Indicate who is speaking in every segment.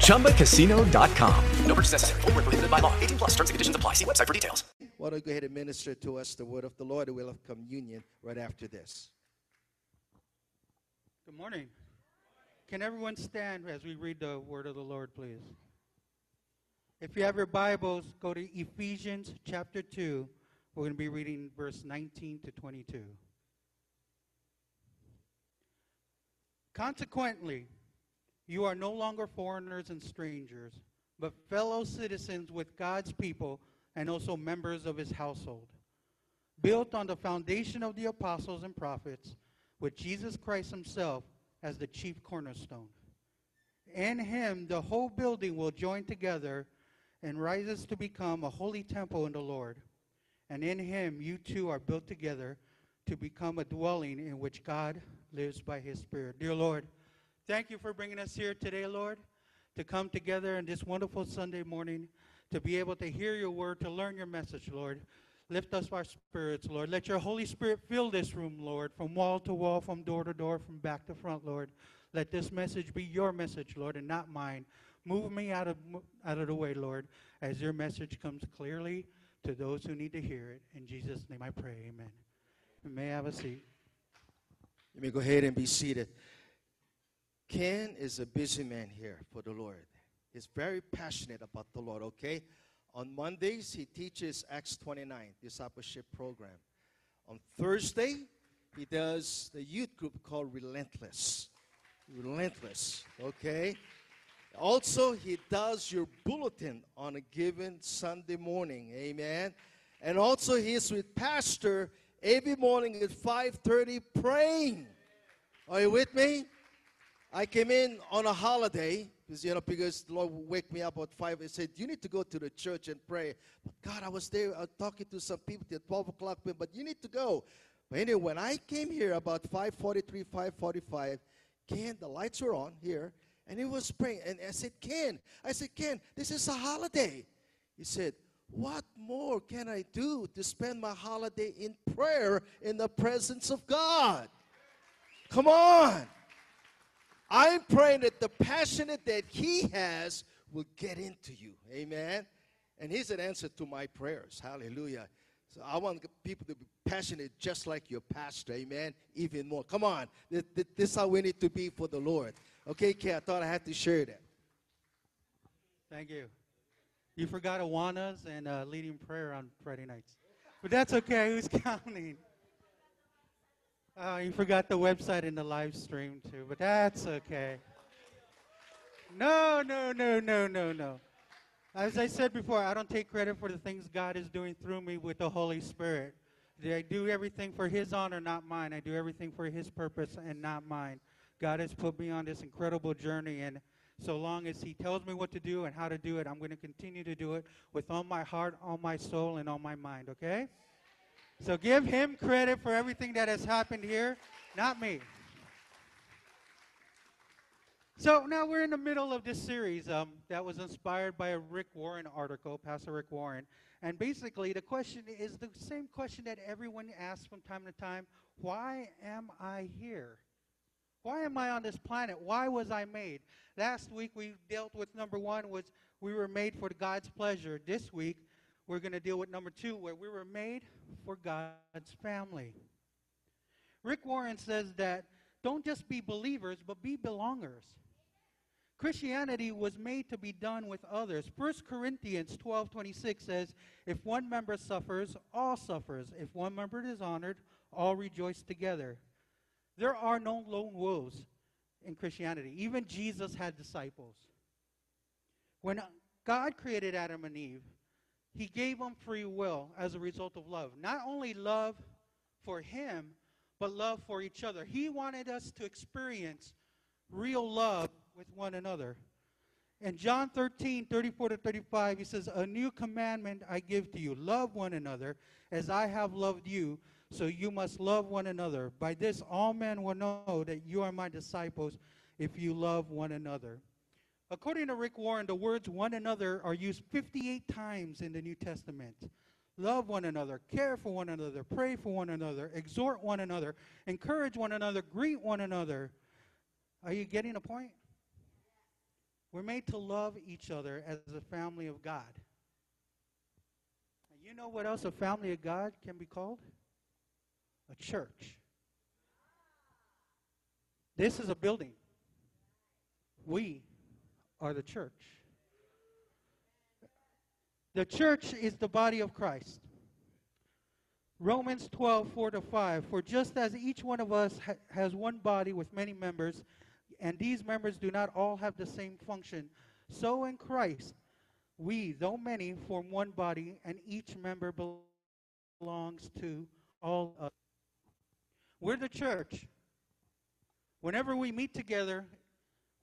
Speaker 1: ChumbaCasino.com. No purchase necessary. Full prohibited by law. 18 plus terms and conditions apply. See website for details.
Speaker 2: Why don't you go ahead and minister to us the word of the Lord? We'll have communion right after this.
Speaker 3: Good morning. Can everyone stand as we read the word of the Lord, please? If you have your Bibles, go to Ephesians chapter 2. We're going to be reading verse 19 to 22. Consequently, you are no longer foreigners and strangers, but fellow citizens with God's people and also members of his household, built on the foundation of the apostles and prophets, with Jesus Christ himself as the chief cornerstone. In him, the whole building will join together and rises to become a holy temple in the Lord. And in him, you two are built together to become a dwelling in which God lives by his Spirit. Dear Lord, thank you for bringing us here today, Lord, to come together in this wonderful Sunday morning, to be able to hear your word, to learn your message, Lord. Lift us our spirits, Lord. Let your Holy Spirit fill this room, Lord, from wall to wall, from door to door, from back to front, Lord. Let this message be your message, Lord, and not mine. Move me out of, out of the way, Lord, as your message comes clearly to those who need to hear it. In Jesus' name I pray, amen. You may have a seat.
Speaker 2: Let me go ahead and be seated. Ken is a busy man here for the Lord. He's very passionate about the Lord, okay? On Mondays, he teaches Acts 29, discipleship program. On Thursday, he does the youth group called Relentless. Relentless, okay? Also, he does your bulletin on a given Sunday morning. Amen. And also, he's with Pastor every morning at 5:30 praying. Are you with me? I came in on a holiday because you know because the Lord wake me up at five and said you need to go to the church and pray. But God, I was there was talking to some people at 12 o'clock, but you need to go. But anyway, when I came here about 5:43, 5:45, Ken, the lights were on here. And he was praying. And I said, Ken, I said, Ken, this is a holiday. He said, What more can I do to spend my holiday in prayer in the presence of God? Come on. I'm praying that the passionate that he has will get into you. Amen. And he's an answer to my prayers. Hallelujah. So I want people to be passionate just like your pastor. Amen. Even more. Come on. This, this is how we need to be for the Lord. Okay, Kay, I thought I had to share that.
Speaker 3: Thank you. You forgot Awanas and uh, leading prayer on Friday nights. But that's okay. Who's counting? Uh, you forgot the website and the live stream too, but that's okay. No, no, no, no, no, no. As I said before, I don't take credit for the things God is doing through me with the Holy Spirit. I do everything for His honor, not mine. I do everything for His purpose and not mine. God has put me on this incredible journey, and so long as He tells me what to do and how to do it, I'm going to continue to do it with all my heart, all my soul, and all my mind, okay? So give Him credit for everything that has happened here, not me. So now we're in the middle of this series um, that was inspired by a Rick Warren article, Pastor Rick Warren. And basically, the question is the same question that everyone asks from time to time Why am I here? Why am I on this planet? Why was I made? Last week we dealt with number one was we were made for God's pleasure. This week we're going to deal with number two, where we were made for God's family. Rick Warren says that don't just be believers, but be belongers. Christianity was made to be done with others. 1 Corinthians 12 26 says, If one member suffers, all suffers. If one member is honored, all rejoice together. There are no lone wolves in Christianity. Even Jesus had disciples. When God created Adam and Eve, he gave them free will as a result of love. Not only love for him, but love for each other. He wanted us to experience real love with one another. In John 13, 34 to 35, he says, A new commandment I give to you love one another as I have loved you, so you must love one another. By this, all men will know that you are my disciples if you love one another. According to Rick Warren, the words one another are used 58 times in the New Testament. Love one another, care for one another, pray for one another, exhort one another, encourage one another, greet one another. Are you getting a point? We're made to love each other as a family of God. You know what else a family of God can be called? A church. This is a building. We are the church. The church is the body of Christ. Romans 12, 4 to 5. For just as each one of us ha- has one body with many members, and these members do not all have the same function, so in Christ, we, though many, form one body, and each member belongs to all of us. We're the church. Whenever we meet together,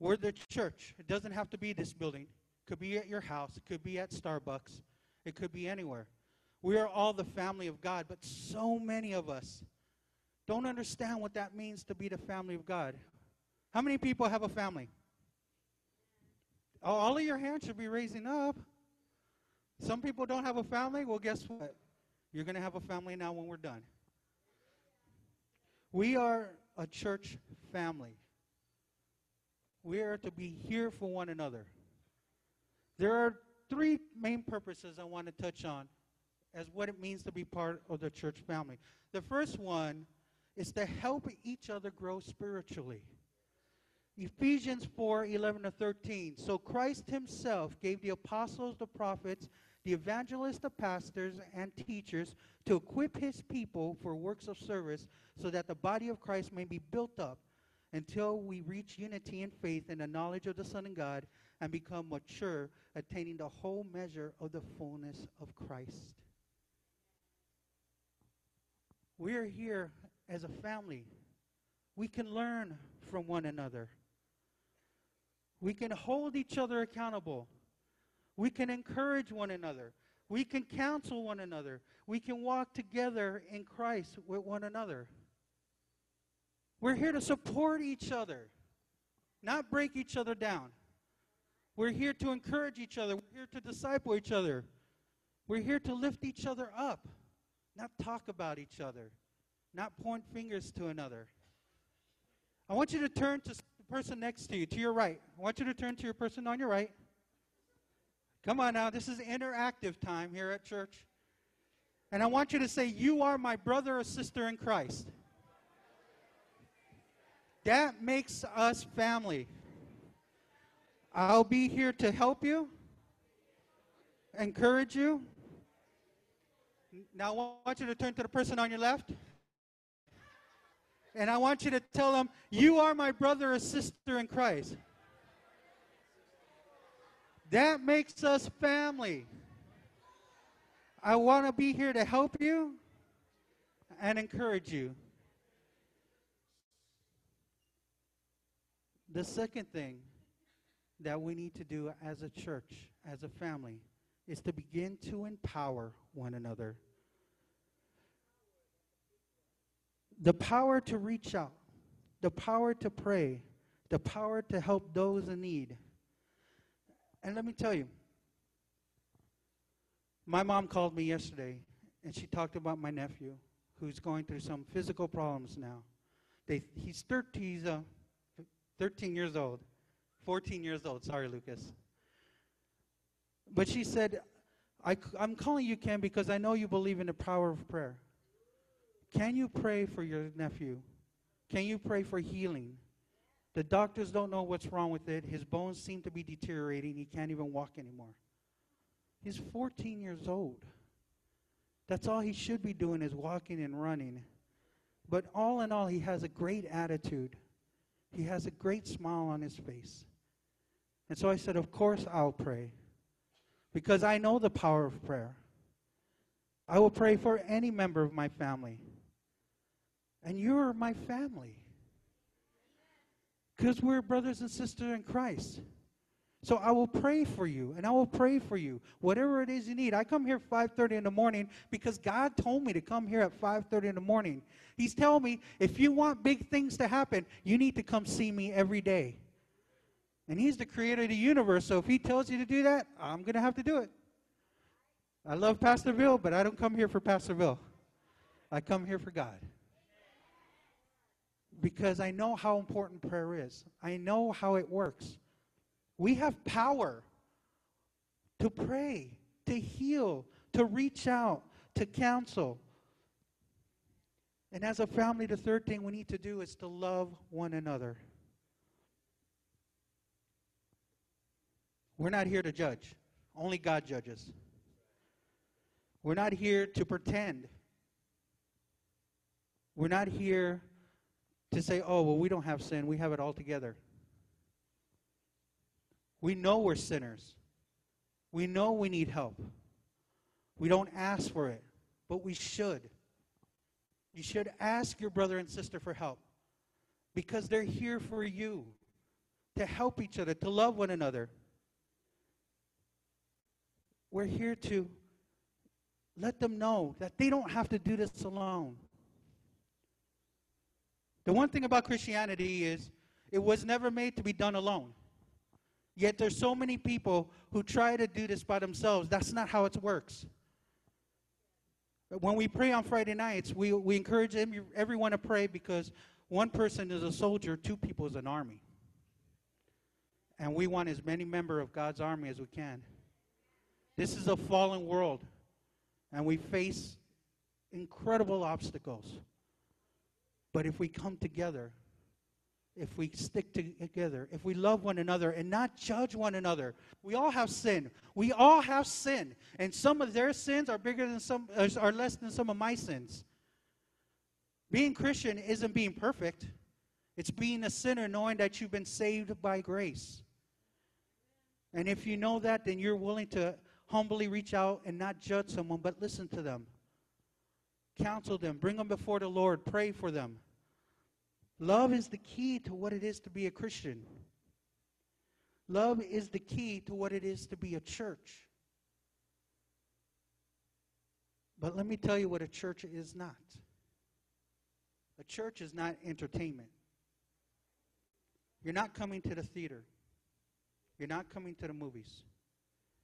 Speaker 3: we're the church. It doesn't have to be this building. It could be at your house. It could be at Starbucks. It could be anywhere. We are all the family of God, but so many of us don't understand what that means to be the family of God. How many people have a family? Oh, all of your hands should be raising up. Some people don't have a family. Well, guess what? You're going to have a family now when we're done. We are a church family. We are to be here for one another. There are three main purposes I want to touch on as what it means to be part of the church family. The first one is to help each other grow spiritually. Ephesians 4 11 to 13. So Christ himself gave the apostles, the prophets, the evangelists, the pastors, and teachers to equip his people for works of service so that the body of Christ may be built up until we reach unity in faith and the knowledge of the Son of God and become mature, attaining the whole measure of the fullness of Christ. We are here as a family. We can learn from one another. We can hold each other accountable. We can encourage one another. We can counsel one another. We can walk together in Christ with one another. We're here to support each other, not break each other down. We're here to encourage each other. We're here to disciple each other. We're here to lift each other up, not talk about each other, not point fingers to another. I want you to turn to the person next to you, to your right. I want you to turn to your person on your right. Come on now, this is interactive time here at church. And I want you to say, You are my brother or sister in Christ. That makes us family. I'll be here to help you, encourage you. Now, I want you to turn to the person on your left. And I want you to tell them, You are my brother or sister in Christ. That makes us family. I want to be here to help you and encourage you. The second thing that we need to do as a church, as a family, is to begin to empower one another. The power to reach out, the power to pray, the power to help those in need. And let me tell you, my mom called me yesterday and she talked about my nephew who's going through some physical problems now. They, he's 13, he's, uh, 13 years old. 14 years old. Sorry, Lucas. But she said, I, am calling you, Ken, because I know you believe in the power of prayer. Can you pray for your nephew? Can you pray for healing? The doctors don't know what's wrong with it. His bones seem to be deteriorating. He can't even walk anymore. He's 14 years old. That's all he should be doing is walking and running. But all in all, he has a great attitude. He has a great smile on his face. And so I said, Of course I'll pray. Because I know the power of prayer. I will pray for any member of my family. And you're my family. Because we're brothers and sisters in Christ. So I will pray for you and I will pray for you whatever it is you need. I come here 5:30 in the morning because God told me to come here at 5:30 in the morning. He's telling me if you want big things to happen, you need to come see me every day. And he's the creator of the universe, so if he tells you to do that, I'm going to have to do it. I love Pastor Bill, but I don't come here for Pastor Bill. I come here for God. Because I know how important prayer is. I know how it works. We have power to pray, to heal, to reach out, to counsel. And as a family, the third thing we need to do is to love one another. We're not here to judge, only God judges. We're not here to pretend. We're not here to say, oh, well, we don't have sin, we have it all together. We know we're sinners. We know we need help. We don't ask for it, but we should. You should ask your brother and sister for help because they're here for you to help each other, to love one another. We're here to let them know that they don't have to do this alone. The one thing about Christianity is it was never made to be done alone. Yet there's so many people who try to do this by themselves. That's not how it works. When we pray on Friday nights, we, we encourage everyone to pray because one person is a soldier, two people is an army. And we want as many members of God's army as we can. This is a fallen world, and we face incredible obstacles. But if we come together, if we stick together, if we love one another and not judge one another, we all have sin. We all have sin, and some of their sins are bigger than some, uh, are less than some of my sins. Being Christian isn't being perfect; it's being a sinner, knowing that you've been saved by grace. And if you know that, then you're willing to humbly reach out and not judge someone, but listen to them. Counsel them, bring them before the Lord, pray for them. Love is the key to what it is to be a Christian. Love is the key to what it is to be a church. But let me tell you what a church is not. A church is not entertainment. You're not coming to the theater. You're not coming to the movies.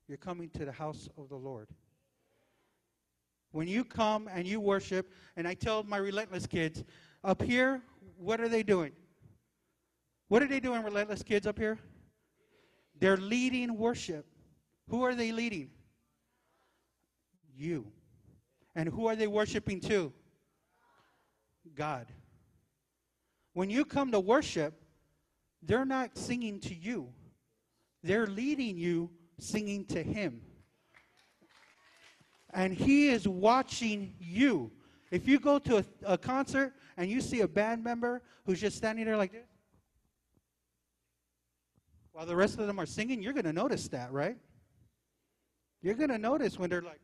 Speaker 3: You're coming to the house of the Lord. When you come and you worship, and I tell my relentless kids, up here, what are they doing? What are they doing, relentless kids up here? They're leading worship. Who are they leading? You. And who are they worshiping to? God. When you come to worship, they're not singing to you, they're leading you singing to Him. And He is watching you. If you go to a, a, concert and you see a band member who's just standing there like this, while the rest of them are singing, you're going to notice that, right? You're going to notice when they're like,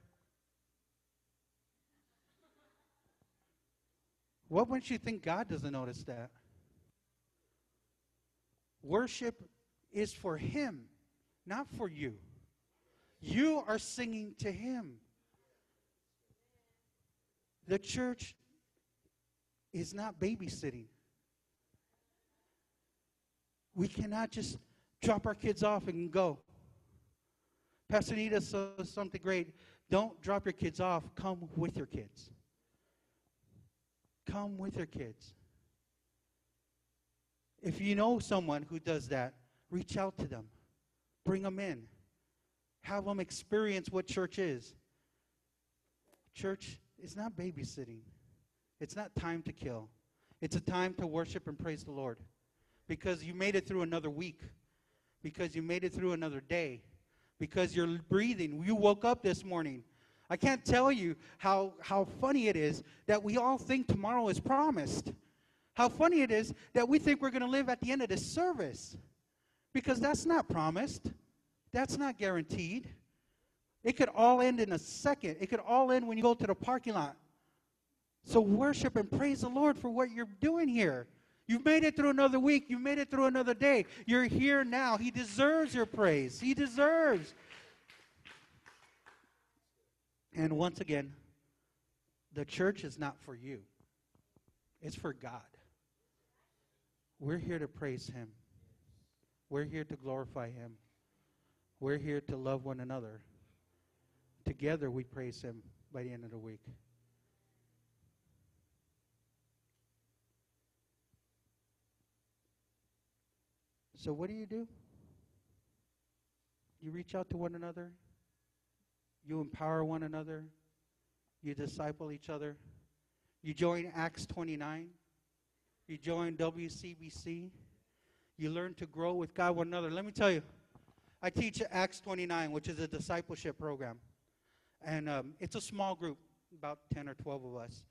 Speaker 3: what makes you think God doesn't notice that? Worship is for Him, not for you. You are singing to Him. The church is not babysitting. We cannot just drop our kids off and go. Pastor Nita says something great. Don't drop your kids off, come with your kids. Come with your kids. If you know someone who does that, reach out to them, bring them in, have them experience what church is. Church it's not babysitting. It's not time to kill. It's a time to worship and praise the Lord. Because you made it through another week. Because you made it through another day. Because you're breathing. You woke up this morning. I can't tell you how, how funny it is that we all think tomorrow is promised. How funny it is that we think we're going to live at the end of this service. Because that's not promised, that's not guaranteed. It could all end in a second. It could all end when you go to the parking lot. So worship and praise the Lord for what you're doing here. You've made it through another week. You've made it through another day. You're here now. He deserves your praise. He deserves. And once again, the church is not for you, it's for God. We're here to praise Him, we're here to glorify Him, we're here to love one another. Together, we praise Him by the end of the week. So, what do you do? You reach out to one another, you empower one another, you disciple each other, you join Acts 29, you join WCBC, you learn to grow with God one another. Let me tell you, I teach Acts 29, which is a discipleship program. And um, it's a small group, about 10 or 12 of us.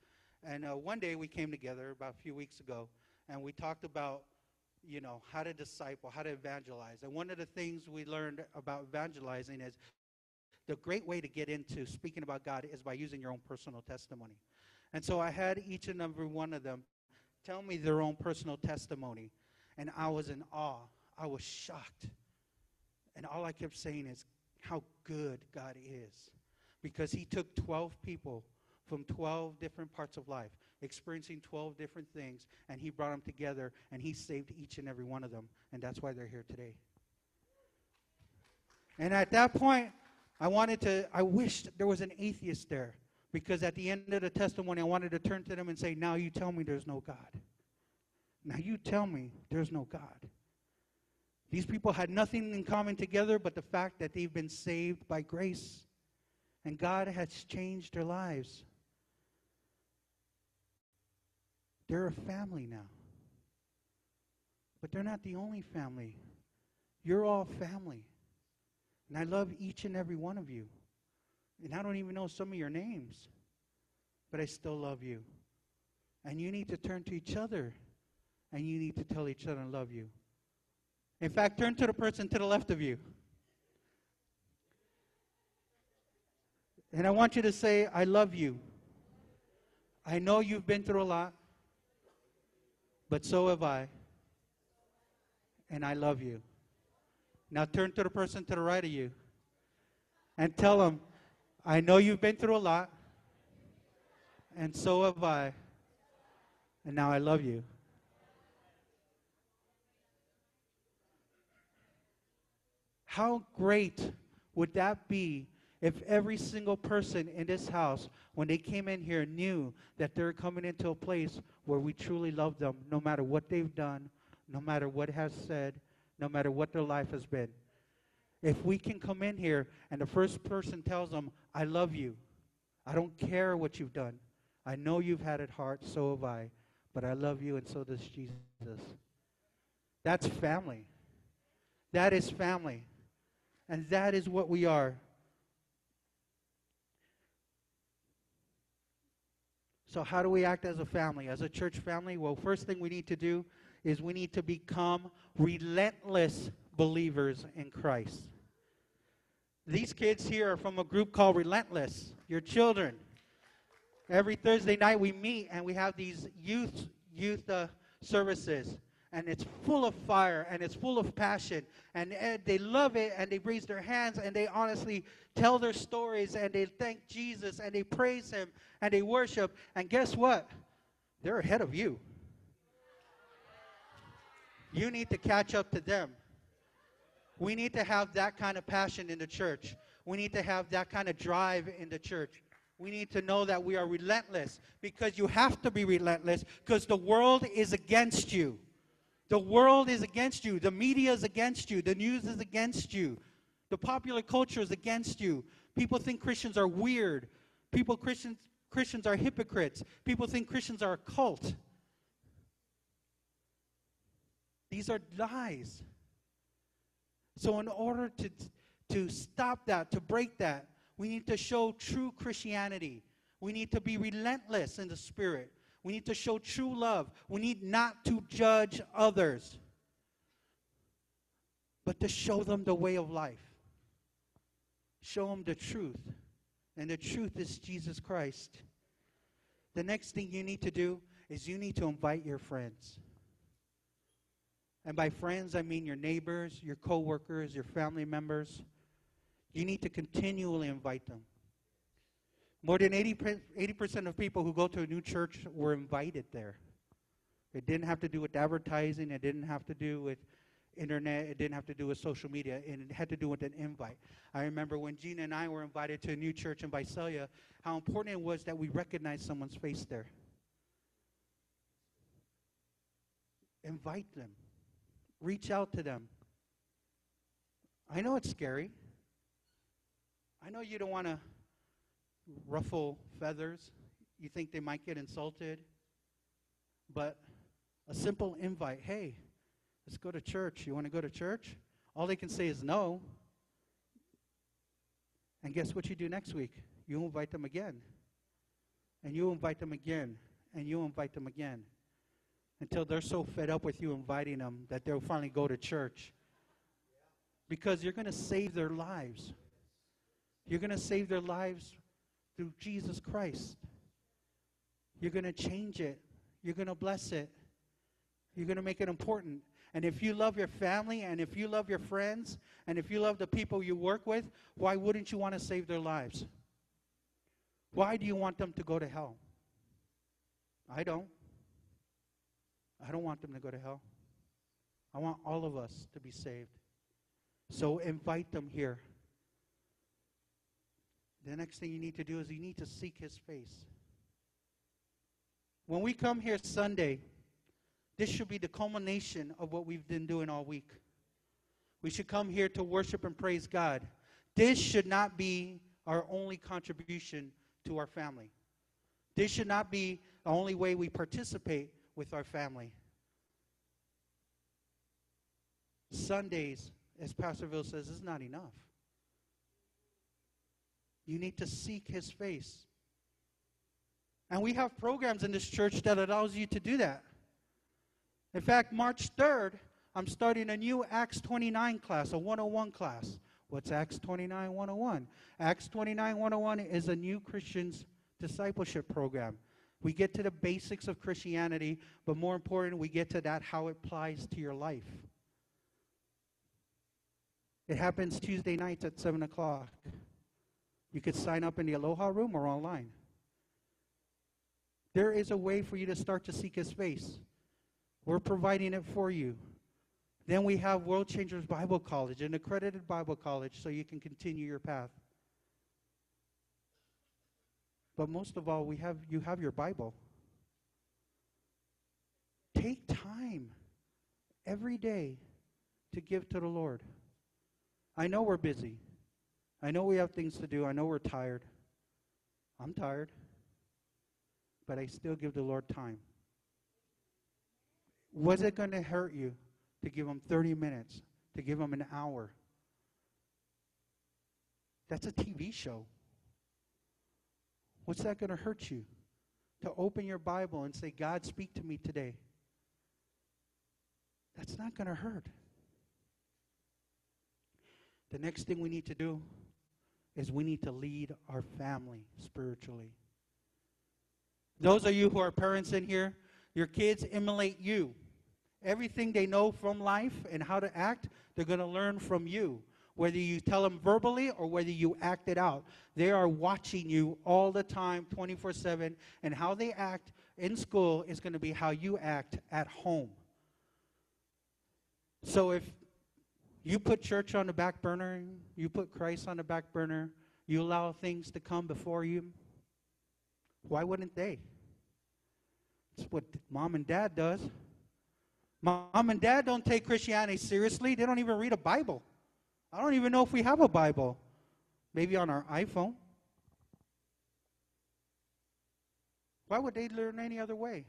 Speaker 3: And uh, one day we came together about a few weeks ago, and we talked about you know, how to disciple, how to evangelize. And one of the things we learned about evangelizing is the great way to get into speaking about God is by using your own personal testimony. And so I had each and every one of them tell me their own personal testimony. And I was in awe. I was shocked. And all I kept saying is how good God is. Because He took 12 people from 12 different parts of life experiencing 12 different things, and He brought them together, and He saved each and every one of them. And that's why they're here today. And at that point, I wanted to, I wished there was an atheist there. Because at the end of the testimony, I wanted to turn to them and say, Now you tell me there's no God. Now you tell me there's no God. These people had nothing in common together but the fact that they've been saved by grace. And God has changed their lives. They're a family now. But they're not the only family. You're all family. And I love each and every one of you. And I don't even know some of your names. But I still love you. And you need to turn to each other. And you need to tell each other I love you. In fact, turn to the person to the left of you. And I want you to say, I love you. I know you've been through a lot but so have I. And I love you. Now turn to the person to the right of you and tell them, I know you've been through a lot, and so have I. And now I love you. How great would that be if every single person in this house, when they came in here, knew that they're coming into a place where we truly love them, no matter what they've done, no matter what has said, no matter what their life has been. If we can come in here and the first person tells them, I love you, I don't care what you've done. I know you've had it hard, so have I, but I love you, and so does Jesus. That's family. That is family. And that is what we are. So, how do we act as a family, as a church family? Well, first thing we need to do is we need to become relentless believers in Christ. These kids here are from a group called Relentless, your children. Every Thursday night we meet and we have these youth youth uh, services and it's full of fire and it's full of passion and, and they love it and they raise their hands and they honestly tell their stories and they thank Jesus and they praise him and they worship and guess what? They're ahead of you. You need to catch up to them. We need to have that kind of passion in the church. We need to have that kind of drive in the church. We need to know that we are relentless because you have to be relentless because the world is against you the world is against you. The media is against you. The news is against you. The popular culture is against you. People think Christians are weird. People Christians Christians are hypocrites. People think Christians are a cult. These are lies. So in order to to stop that, to break that, we need to show true Christianity. We need to be relentless in the spirit. We need to show true love. We need not to judge others, but to show them the way of life. Show them the truth. And the truth is Jesus Christ. The next thing you need to do is you need to invite your friends. And by friends, I mean your neighbors, your coworkers, your family members. You need to continually invite them. More than 80, percent of people who go to a new church were invited there. It didn't have to do with advertising, it didn't have to do with internet, it didn't have to do with social media, and it had to do with an invite. I remember when Gina and I were invited to a new church in Visalia, how important it was that we recognize someone's face there. Invite them, reach out to them. I know it's scary. I know you don't want to ruffle feathers. You think they might get insulted. But a simple invite hey, let's go to church. You want to go to church? All they can say is no. And guess what you do next week? You invite them again. And you invite them again. And you invite them again. Until they're so fed up with you inviting them that they'll finally go to church. Because you're going to save their lives. You're going to save their lives through Jesus Christ. You're going to change it. You're going to bless it. You're going to make it important. And if you love your family and if you love your friends and if you love the people you work with, why wouldn't you want to save their lives? Why do you want them to go to hell? I don't. I don't want them to go to hell. I want all of us to be saved. So invite them here. The next thing you need to do is you need to seek his face. When we come here Sunday, this should be the culmination of what we've been doing all week. We should come here to worship and praise God. This should not be our only contribution to our family. This should not be the only way we participate with our family. Sundays, as Pastor Bill says, is not enough. You need to seek his face. And we have programs in this church that allows you to do that. In fact, March 3rd, I'm starting a new Acts 29 class, a 101 class. What's Acts 29 101? Acts 29 101 is a new Christian's discipleship program. We get to the basics of Christianity, but more important, we get to that how it applies to your life. It happens Tuesday nights at 7 o'clock. You could sign up in the Aloha room or online. There is a way for you to start to seek His face. We're providing it for you. Then we have World Changers Bible College, an accredited Bible college, so you can continue your path. But most of all, we have you have your Bible. Take time every day to give to the Lord. I know we're busy. I know we have things to do. I know we're tired. I'm tired. But I still give the Lord time. Was it going to hurt you to give him 30 minutes, to give him an hour? That's a TV show. What's that going to hurt you? To open your Bible and say, God, speak to me today. That's not going to hurt. The next thing we need to do is we need to lead our family spiritually. Those of you who are parents in here, your kids emulate you. Everything they know from life and how to act, they're going to learn from you. Whether you tell them verbally or whether you act it out, they are watching you all the time, 24 7. And how they act in school is going to be how you act at home. So if you put church on the back burner. You put Christ on the back burner. You allow things to come before you. Why wouldn't they? It's what mom and dad does. Mom and dad don't take Christianity seriously. They don't even read a Bible. I don't even know if we have a Bible. Maybe on our iPhone. Why would they learn any other way?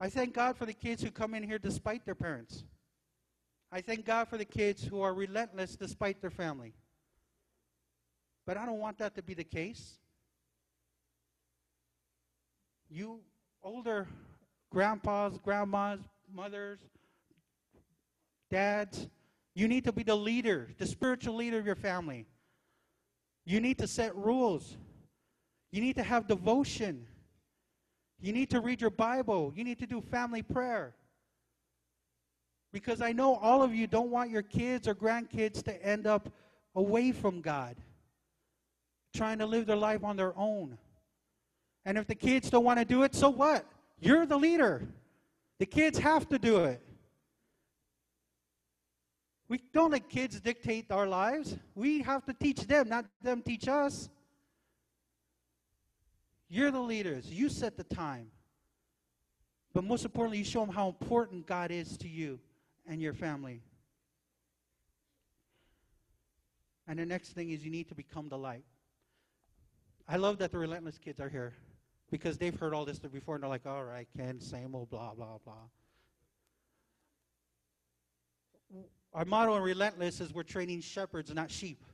Speaker 3: I thank God for the kids who come in here despite their parents. I thank God for the kids who are relentless despite their family. But I don't want that to be the case. You older grandpas, grandmas, mothers, dads, you need to be the leader, the spiritual leader of your family. You need to set rules. You need to have devotion. You need to read your Bible. You need to do family prayer. Because I know all of you don't want your kids or grandkids to end up away from God, trying to live their life on their own. And if the kids don't want to do it, so what? You're the leader. The kids have to do it. We don't let kids dictate our lives. We have to teach them, not them teach us. You're the leaders. You set the time. But most importantly, you show them how important God is to you and your family. And the next thing is you need to become the light. I love that the relentless kids are here because they've heard all this before and they're like, all right, Ken, same old blah, blah, blah. Our motto in Relentless is we're training shepherds, not sheep.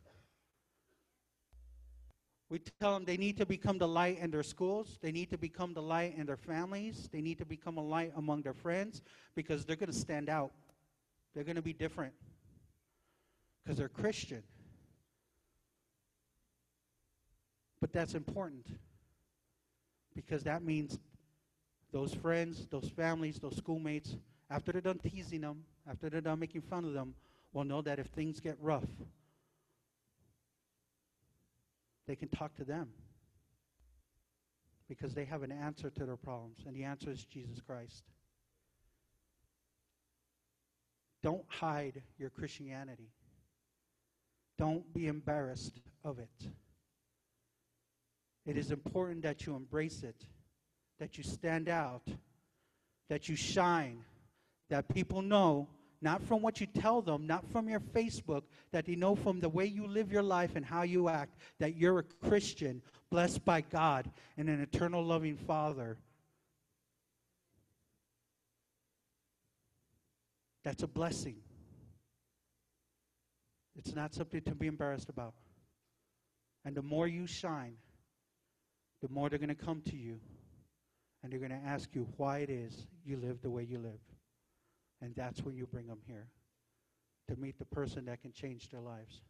Speaker 3: We tell them they need to become the light in their schools. They need to become the light in their families. They need to become a light among their friends because they're going to stand out. They're going to be different because they're Christian. But that's important because that means those friends, those families, those schoolmates, after they're done teasing them, after they're done making fun of them, will know that if things get rough, they can talk to them because they have an answer to their problems, and the answer is Jesus Christ. Don't hide your Christianity. Don't be embarrassed of it. It is important that you embrace it, that you stand out, that you shine, that people know, not from what you tell them, not from your Facebook, that they know from the way you live your life and how you act, that you're a Christian, blessed by God and an eternal loving Father. That's a blessing. It's not something to be embarrassed about. And the more you shine, the more they're going to come to you and they're going to ask you why it is you live the way you live. And that's when you bring them here to meet the person that can change their lives.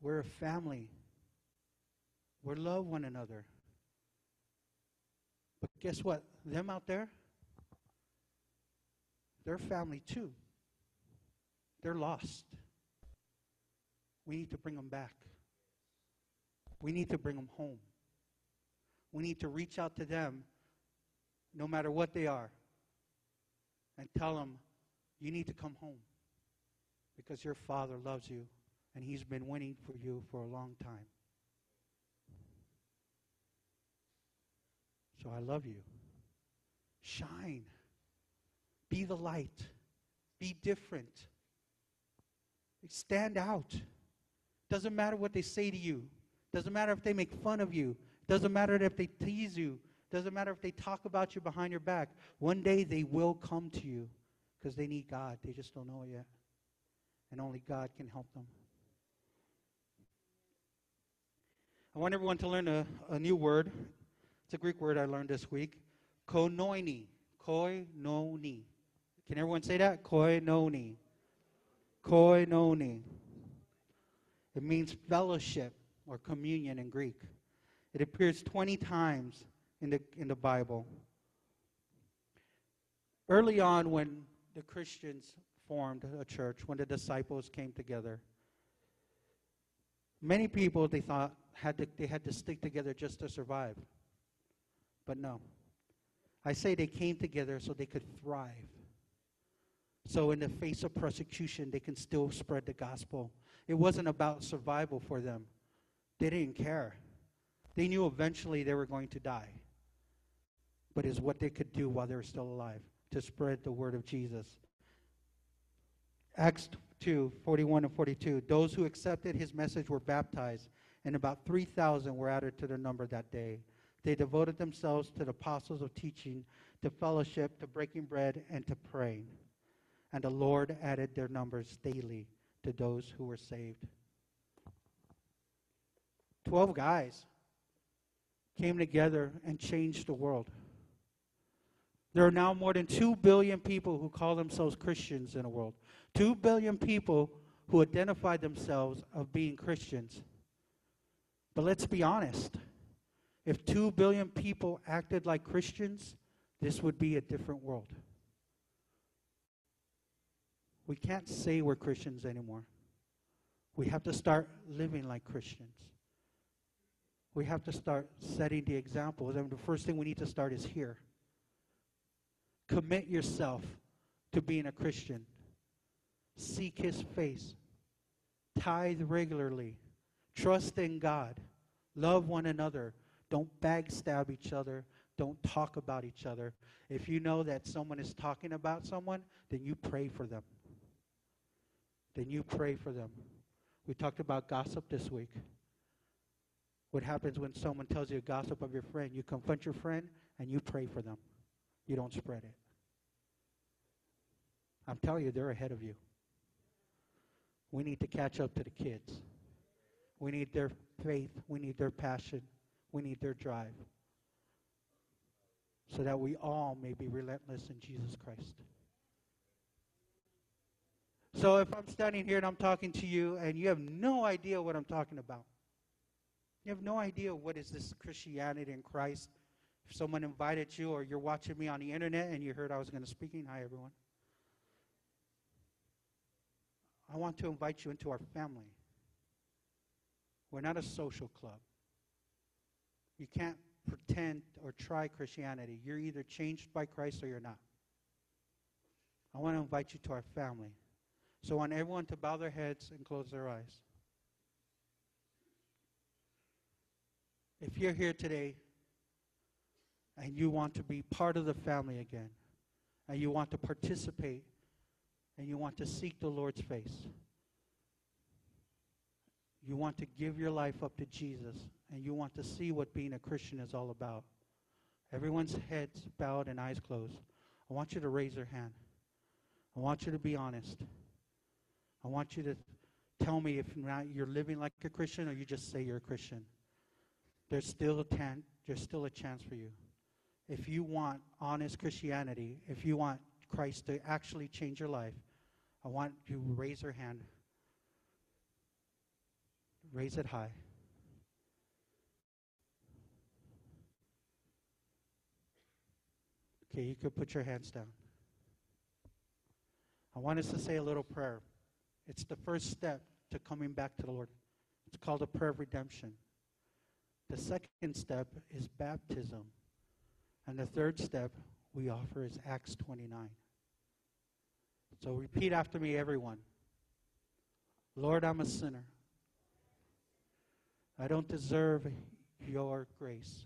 Speaker 3: We're a family. We love one another. But guess what? Them out there, they're family too. They're lost. We need to bring them back. We need to bring them home. We need to reach out to them, no matter what they are, and tell them, you need to come home because your Father loves you and He's been waiting for you for a long time. So I love you. Shine. Be the light. Be different. Stand out. Doesn't matter what they say to you. Doesn't matter if they make fun of you. Doesn't matter if they tease you. Doesn't matter if they talk about you behind your back. One day they will come to you because they need God. They just don't know it yet. And only God can help them. I want everyone to learn a, a new word. It's a Greek word I learned this week. Koinonia. Koinonia. Can everyone say that? Koinonia. Koinonia. It means fellowship or communion in Greek. It appears 20 times in the, in the Bible. Early on, when the Christians formed a church, when the disciples came together, many people they thought had to, they had to stick together just to survive. But no. I say they came together so they could thrive. So, in the face of persecution, they can still spread the gospel. It wasn't about survival for them, they didn't care. They knew eventually they were going to die. But is what they could do while they were still alive to spread the word of Jesus. Acts 2 41 and 42. Those who accepted his message were baptized, and about 3,000 were added to their number that day. They devoted themselves to the apostles of teaching, to fellowship, to breaking bread, and to praying. And the Lord added their numbers daily to those who were saved. 12 guys came together and changed the world. There are now more than 2 billion people who call themselves Christians in the world. 2 billion people who identify themselves of being Christians. But let's be honest. If 2 billion people acted like Christians, this would be a different world. We can't say we're Christians anymore. We have to start living like Christians. We have to start setting the examples. And the first thing we need to start is here. Commit yourself to being a Christian. Seek His face. Tithe regularly. Trust in God. Love one another. Don't backstab each other. Don't talk about each other. If you know that someone is talking about someone, then you pray for them. Then you pray for them. We talked about gossip this week. What happens when someone tells you a gossip of your friend? You confront your friend and you pray for them. You don't spread it. I'm telling you, they're ahead of you. We need to catch up to the kids. We need their faith. We need their passion. We need their drive. So that we all may be relentless in Jesus Christ. So if I'm standing here and I'm talking to you and you have no idea what I'm talking about, you have no idea what is this Christianity in Christ. If someone invited you or you're watching me on the internet and you heard I was going to speaking, hi everyone. I want to invite you into our family. We're not a social club. You can't pretend or try Christianity. You're either changed by Christ or you're not. I want to invite you to our family. So I want everyone to bow their heads and close their eyes. If you're here today and you want to be part of the family again, and you want to participate, and you want to seek the Lord's face, you want to give your life up to Jesus, and you want to see what being a Christian is all about, everyone's heads bowed and eyes closed. I want you to raise your hand. I want you to be honest. I want you to tell me if you're living like a Christian or you just say you're a Christian. There's still a tan- there's still a chance for you. If you want honest Christianity, if you want Christ to actually change your life, I want you to raise your hand. Raise it high. Okay, you could put your hands down. I want us to say a little prayer. It's the first step to coming back to the Lord. It's called a prayer of redemption. The second step is baptism. And the third step we offer is Acts 29. So repeat after me, everyone. Lord, I'm a sinner. I don't deserve your grace,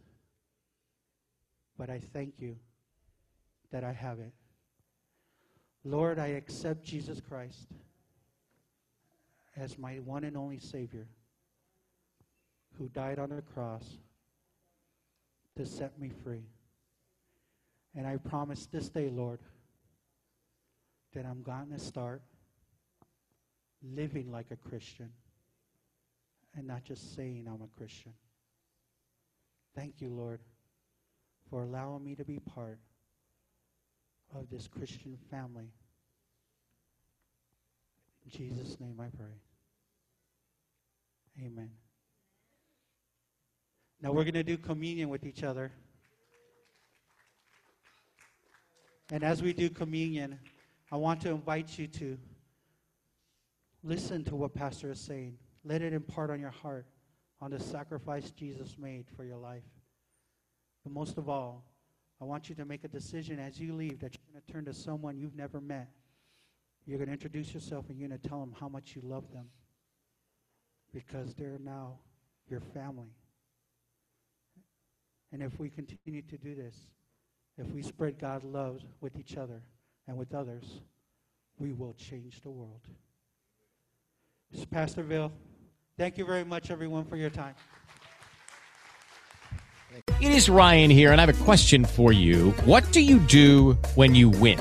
Speaker 3: but I thank you that I have it. Lord, I accept Jesus Christ as my one and only Savior who died on the cross to set me free. And I promise this day, Lord, that I'm going to start living like a Christian and not just saying I'm a Christian. Thank you, Lord, for allowing me to be part of this Christian family. In Jesus' name I pray. Amen. Now we're going to do communion with each other. And as we do communion, I want to invite you to listen to what Pastor is saying. Let it impart on your heart on the sacrifice Jesus made for your life. But most of all, I want you to make a decision as you leave that you're going to turn to someone you've never met. You're going to introduce yourself and you're going to tell them how much you love them because they're now your family. And if we continue to do this, if we spread God's love with each other and with others, we will change the world. This is Pastor Bill. Thank you very much, everyone, for your time.
Speaker 4: It is Ryan here, and I have a question for you. What do you do when you win?